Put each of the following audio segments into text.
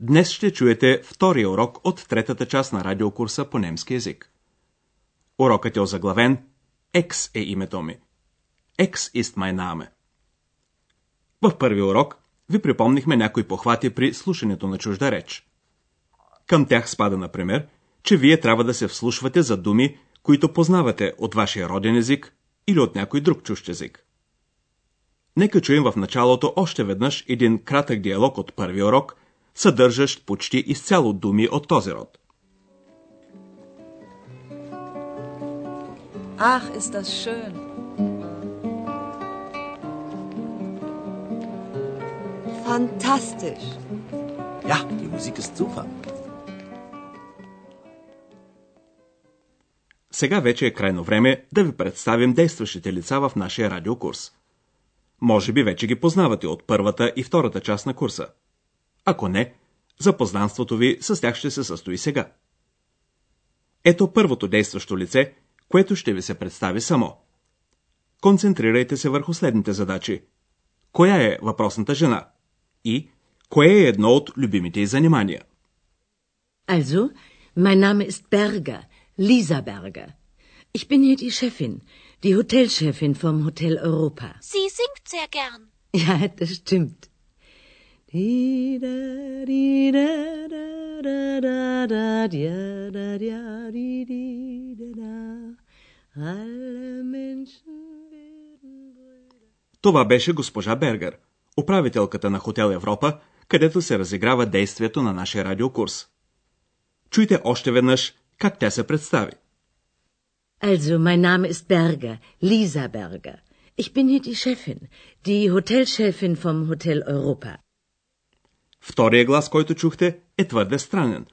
днес ще чуете втория урок от третата част на радиокурса по немски язик. Урокът е озаглавен Екс е името ми. Екс ist mein Name. В първия урок ви припомнихме някои похвати при слушането на чужда реч. Към тях спада, например, че вие трябва да се вслушвате за думи, които познавате от вашия роден език или от някой друг чужд език. Нека чуем в началото още веднъж един кратък диалог от първия урок, съдържащ почти изцяло думи от този род. Ach, ist das schön. Fantastisch. Ja, die Musik ist super. Сега вече е крайно време да ви представим действащите лица в нашия радиокурс. Може би вече ги познавате от първата и втората част на курса. Ако не, запознанството ви с тях ще се състои сега. Ето първото действащо лице, което ще ви се представи само. Концентрирайте се върху следните задачи. Коя е въпросната жена? И кое е едно от любимите й занимания? Also, mein Name ist Berger, Lisa Berger. Ich bin hier die Chefin, die Hotelchefin vom Hotel Europa. Sie singt sehr gern. Ja, das stimmt. Това беше госпожа Бергер, управителката на Хотел Европа, където се разиграва действието на нашия радиокурс. Чуйте още веднъж как тя се представи. Also, mein Name ist Berger, Lisa Berger. Ich bin hier die Chefin, die Hotelchefin vom Hotel Europa. Втория глас, който чухте, е твърде странен,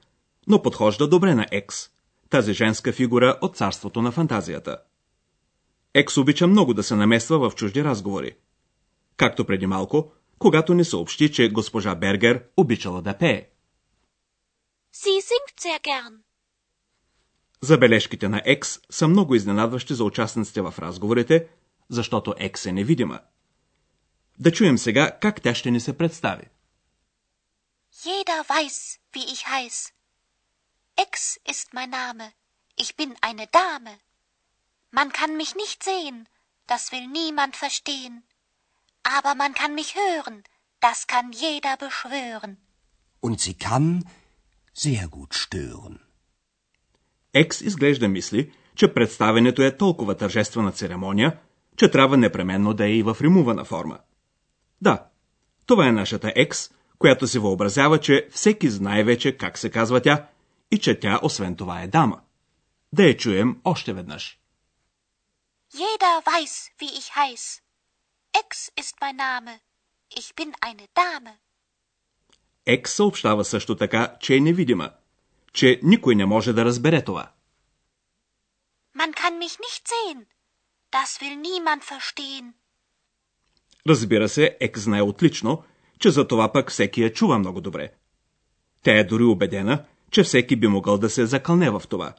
но подхожда добре на Екс, тази женска фигура от царството на фантазията. Екс обича много да се намества в чужди разговори. Както преди малко, когато ни съобщи, че госпожа Бергер обичала да пее. Sie singt sehr gern. Забележките на Екс са много изненадващи за участниците в разговорите, защото Екс е невидима. Да чуем сега как тя ще ни се представи. Jeder weiß, wie ich heiß. Ex ist mein Name. Ich bin eine Dame. Man kann mich nicht sehen, das will niemand verstehen. Aber man kann mich hören, das kann jeder beschwören. Und sie kann sehr gut stören. Екс изглежда мисли, че представенето е толкова тържествена церемония, че трябва непременно да е и в римувана форма. Да, това е нашата Екс, която си въобразява, че всеки знае вече как се казва тя и че тя освен това е дама. Да я чуем още веднъж. Jeder weiß, wie ich heiß. Ex ist mein Name. Ich bin eine Dame. Екс съобщава също така, че е невидима, че никой не може да разбере това. Man kann mich nicht sehen. Das will niemand verstehen. Разбира се, Екс знае отлично, че за това пък всеки я чува много добре. Тя е дори убедена, че всеки би могъл да се закълне в това.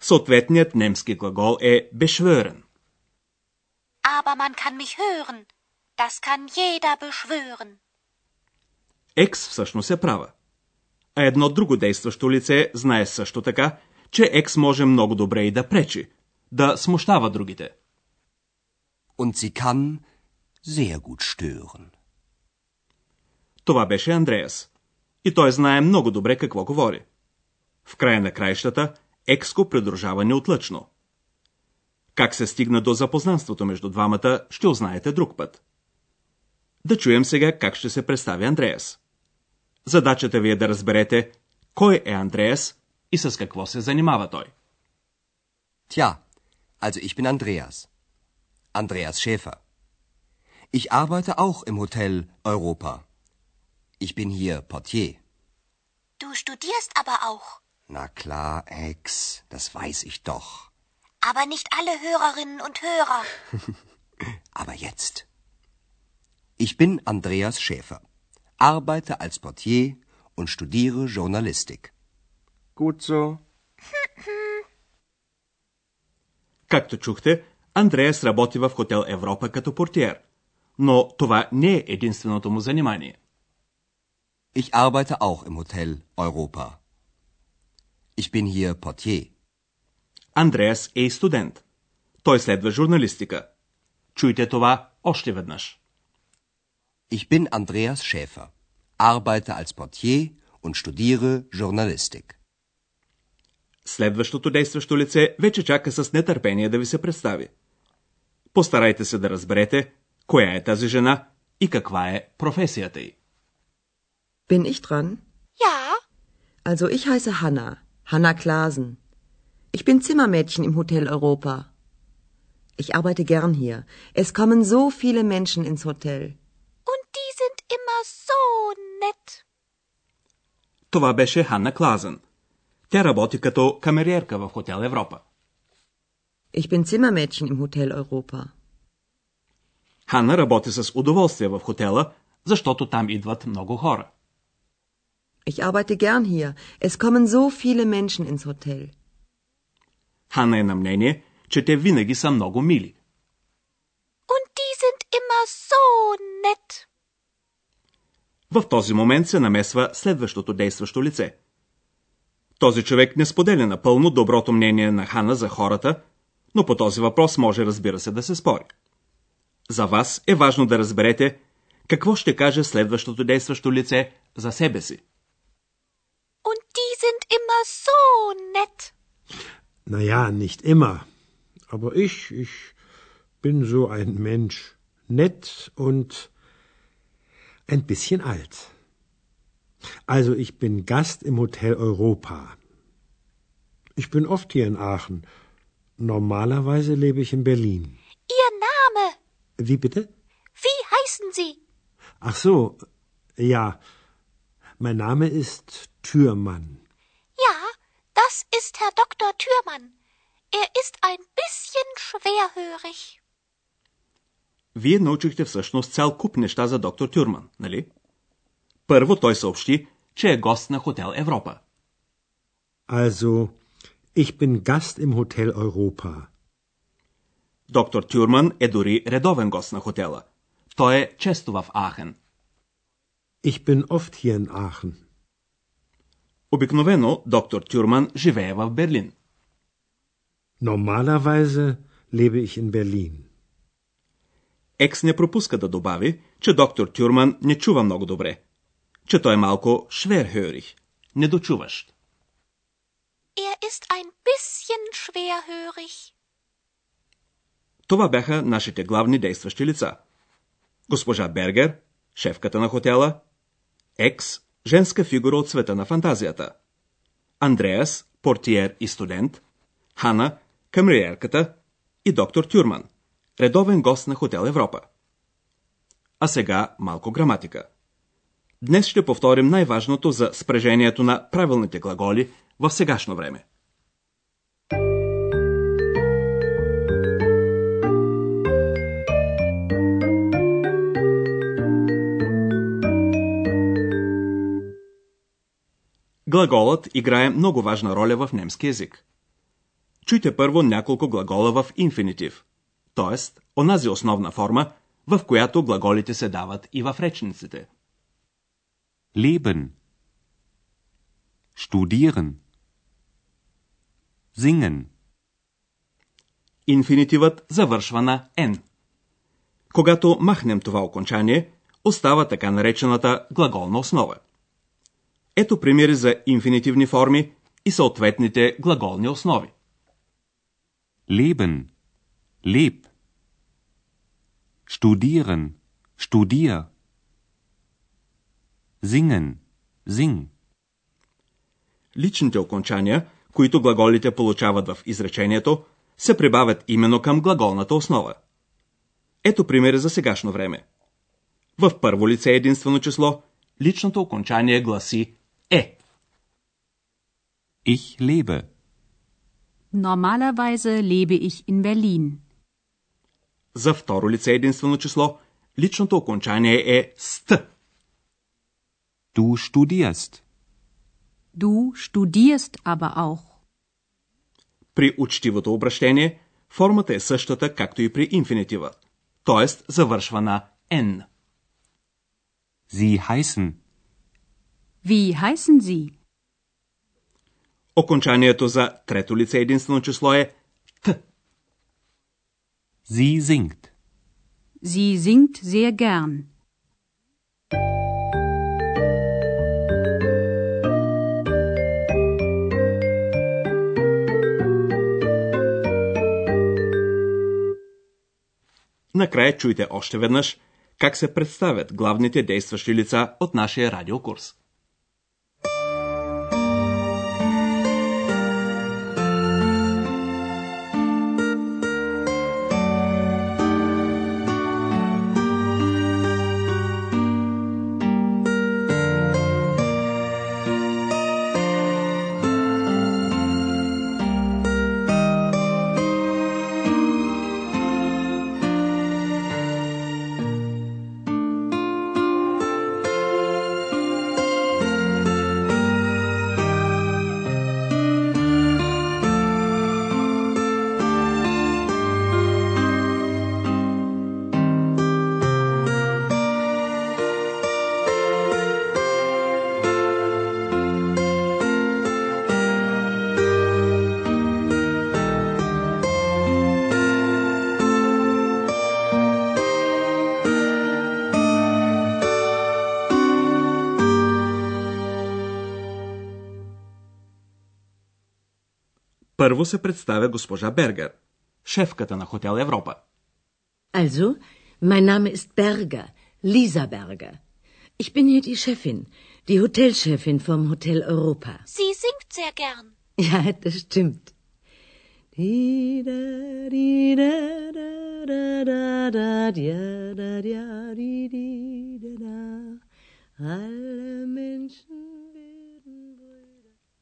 Съответният немски глагол е beschwören. Aber man kann mich hören. Das kann jeder beschwören. Екс всъщност е права. А едно друго действащо лице знае също така, че Екс може много добре и да пречи, да смущава другите. Und sie kann sehr gut stören. Това беше Андреас. И той знае много добре какво говори. В края на краищата Екс го придружава неотлъчно. Как се стигна до запознанството между двамата, ще узнаете друг път. Да чуем сега как ще се представи Андреас. Задачата ви е да разберете кой е Андреас и с какво се занимава той. Tja, also ich bin Andreas. Andreas Schäfer. Ich arbeite auch im Hotel Europa. Ich bin hier Portier. Du studierst aber auch. Na klar, Ex, das weiß ich doch. Aber nicht alle Hörerinnen und Hörer. Aber jetzt. Ich bin Andreas Schäfer, arbeite als Portier und studiere Journalistik. Gut so. Както чухте, Андреас работи в хотел Европа като портиер. Но това не е единственото му занимание. Ich arbeite auch im Hotel Europa. Ich bin hier Portier. Андреас е студент. Той следва журналистика. Чуйте това още веднъж. Ich bin Andreas Schäfer, arbeite als Portier und studiere Journalistik. Следващото действащо лице вече чака с нетърпение да ви се представи. Постарайте се да разберете коя е тази жена и каква е професията й. Bin ich dran? Ja, Also ich heiße Hanna, Hanna Klasen. Ich bin Zimmermädchen im Hotel Europa. Ich arbeite gern hier. Es kommen so viele Menschen ins Hotel. und die sind immer so nett. Това беше Ханна Клазен. Тя работи като камериерка в хотел Европа. Ich bin Zimmermädchen im Hotel Europa. Ханна работи с удоволствие в хотела, защото там идват много хора. Ich arbeite gern hier. Es kommen so viele Menschen ins Hotel. Ханна е на мнение, че те винаги са много мили. Und die sind immer so nett. В този момент се намесва следващото действащо лице. Този човек не споделя напълно доброто мнение на Хана за хората, но по този въпрос може разбира се да се спори. За вас е важно да разберете какво ще каже следващото действащо лице за себе си. Sind immer so nett. Naja, nicht immer. Aber ich, ich bin so ein Mensch. Nett und ein bisschen alt. Also ich bin Gast im Hotel Europa. Ich bin oft hier in Aachen. Normalerweise lebe ich in Berlin. Ihr Name. Wie bitte? Wie heißen Sie? Ach so, ja. Mein Name ist Türmann. Ja, das ist Herr Dr. Thürmann. Er ist ein bisschen schwerhörig. Вие научихте всъщност цял куп неща за доктор Тюрман, нали? Първо той съобщи, че е гост на хотел Европа. Also, ich bin Gast im Hotel Europa. Доктор Тюрман е дори редовен гост на хотела. Той е често в Ахен. Ich bin oft hier in Aachen. Обикновено доктор Тюрман живее в Берлин. Normalerweise lebe ich in Berlin. Екс не пропуска да добави, че доктор Тюрман не чува много добре. Че той е малко шверхерих, недочуващ. Er ist ein bisschen schwerhörig. Това бяха нашите главни действащи лица. Госпожа Бергер, шефката на хотела, Екс, женска фигура от света на фантазията, Андреас, портиер и студент, Хана, камериерката и доктор Тюрман, редовен гост на хотел Европа. А сега малко граматика. Днес ще повторим най-важното за спрежението на правилните глаголи в сегашно време. Глаголът играе много важна роля в немски язик. Чуйте първо няколко глагола в инфинитив, т.е. онази основна форма, в която глаголите се дават и в речниците. Leben. Studieren. Singen. Инфинитивът завършва на N. Когато махнем това окончание, остава така наречената глаголна основа. Ето примери за инфинитивни форми и съответните глаголни основи. Leben. Leb. Studieren. Studier. Singen. Sing. Личните окончания, които глаголите получават в изречението, се прибавят именно към глаголната основа. Ето примери за сегашно време. В първо лице единствено число, личното окончание гласи е. Ich lebe. Normalerweise lebe ich in Berlin. За второ лице единствено число, личното окончание е ст. Du studierst. Du studierst aber auch. При учтивото обращение формата е същата, както и при инфинитива, т.е. завършва на N. Sie heißen. Wie heißen Sie? Окончанието за трето лице единствено число е Т. Sie singt. Sie singt sehr gern. Накрая чуйте още веднъж как се представят главните действащи лица от нашия радиокурс. Първо се представя госпожа Бергер, шефката на Хотел Европа. Also, mein Name ist Berger, Lisa Berger. Ich bin hier die Chefin, die Hotelchefin vom Hotel Europa. Sie singt sehr gern. Ja, das stimmt.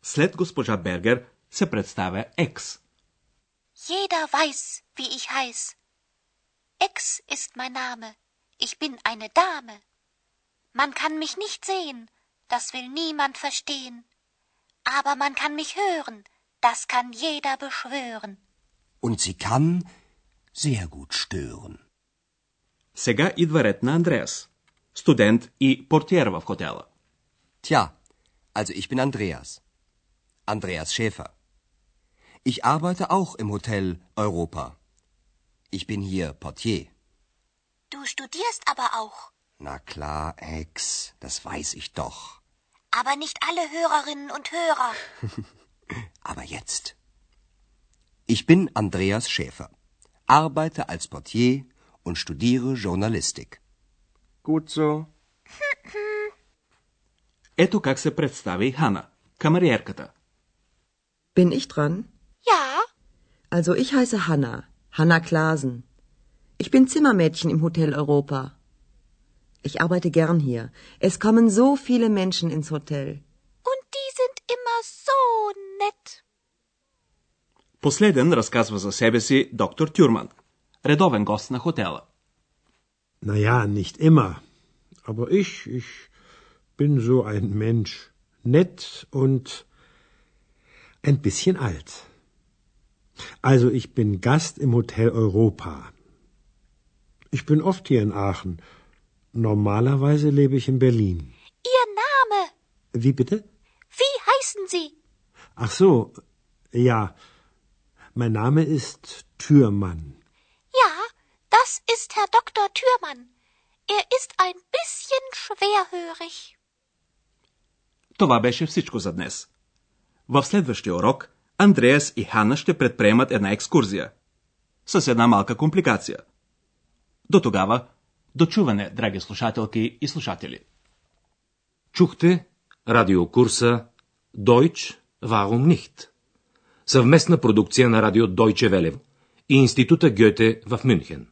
След госпожа Бергер се представя Екс. Jeder weiß, wie ich heiß. Ex ist mein Name. Ich bin eine Dame. Man kann mich nicht sehen, das will niemand verstehen. Aber man kann mich hören, das kann jeder beschwören. Und sie kann sehr gut stören. Сега идва ред на Андреас, студент и портиер в хотела. Tja, also ich bin Andreas. Andreas Schäfer. Ich arbeite auch im Hotel Europa. Ich bin hier Portier. Du studierst aber auch. Na klar, Ex, das weiß ich doch. Aber nicht alle Hörerinnen und Hörer. Aber jetzt. Ich bin Andreas Schäfer, arbeite als Portier und studiere Journalistik. Gut so. Ето как се представи Хана, камериерката. Bin ich dran? Ja, Also ich heiße Hanna, Hanna Klasen. Ich bin Zimmermädchen im Hotel Europa. Ich arbeite gern hier. Es kommen so viele Menschen ins Hotel. und die sind immer so nett. Последен разказва за себе си доктор Тюрман, редовен гост на хотела. Naja, nicht immer. Aber ich, ich bin so ein Mensch. Nett und ein bisschen alt. Also ich bin Gast im Hotel Europa. Ich bin oft hier in Aachen. Normalerweise lebe ich in Berlin. Ihr Name, Wie bitte? wie heißen Sie? Ach so, ja. Mein Name ist Türmann. Ja, das ist Herr Dr. Thürmann. Er ist ein bisschen schwerhörig. Това беше всичко за днес. В следващия урок Андреас и Хана ще предприемат една екскурзия. С една малка компликация. До тогава, дочуване, драги слушателки и слушатели. Чухте радиокурса Deutsch, warum nicht? Съвместна продукция на радио Deutsche Welle и Института Гьоте в Мюнхен.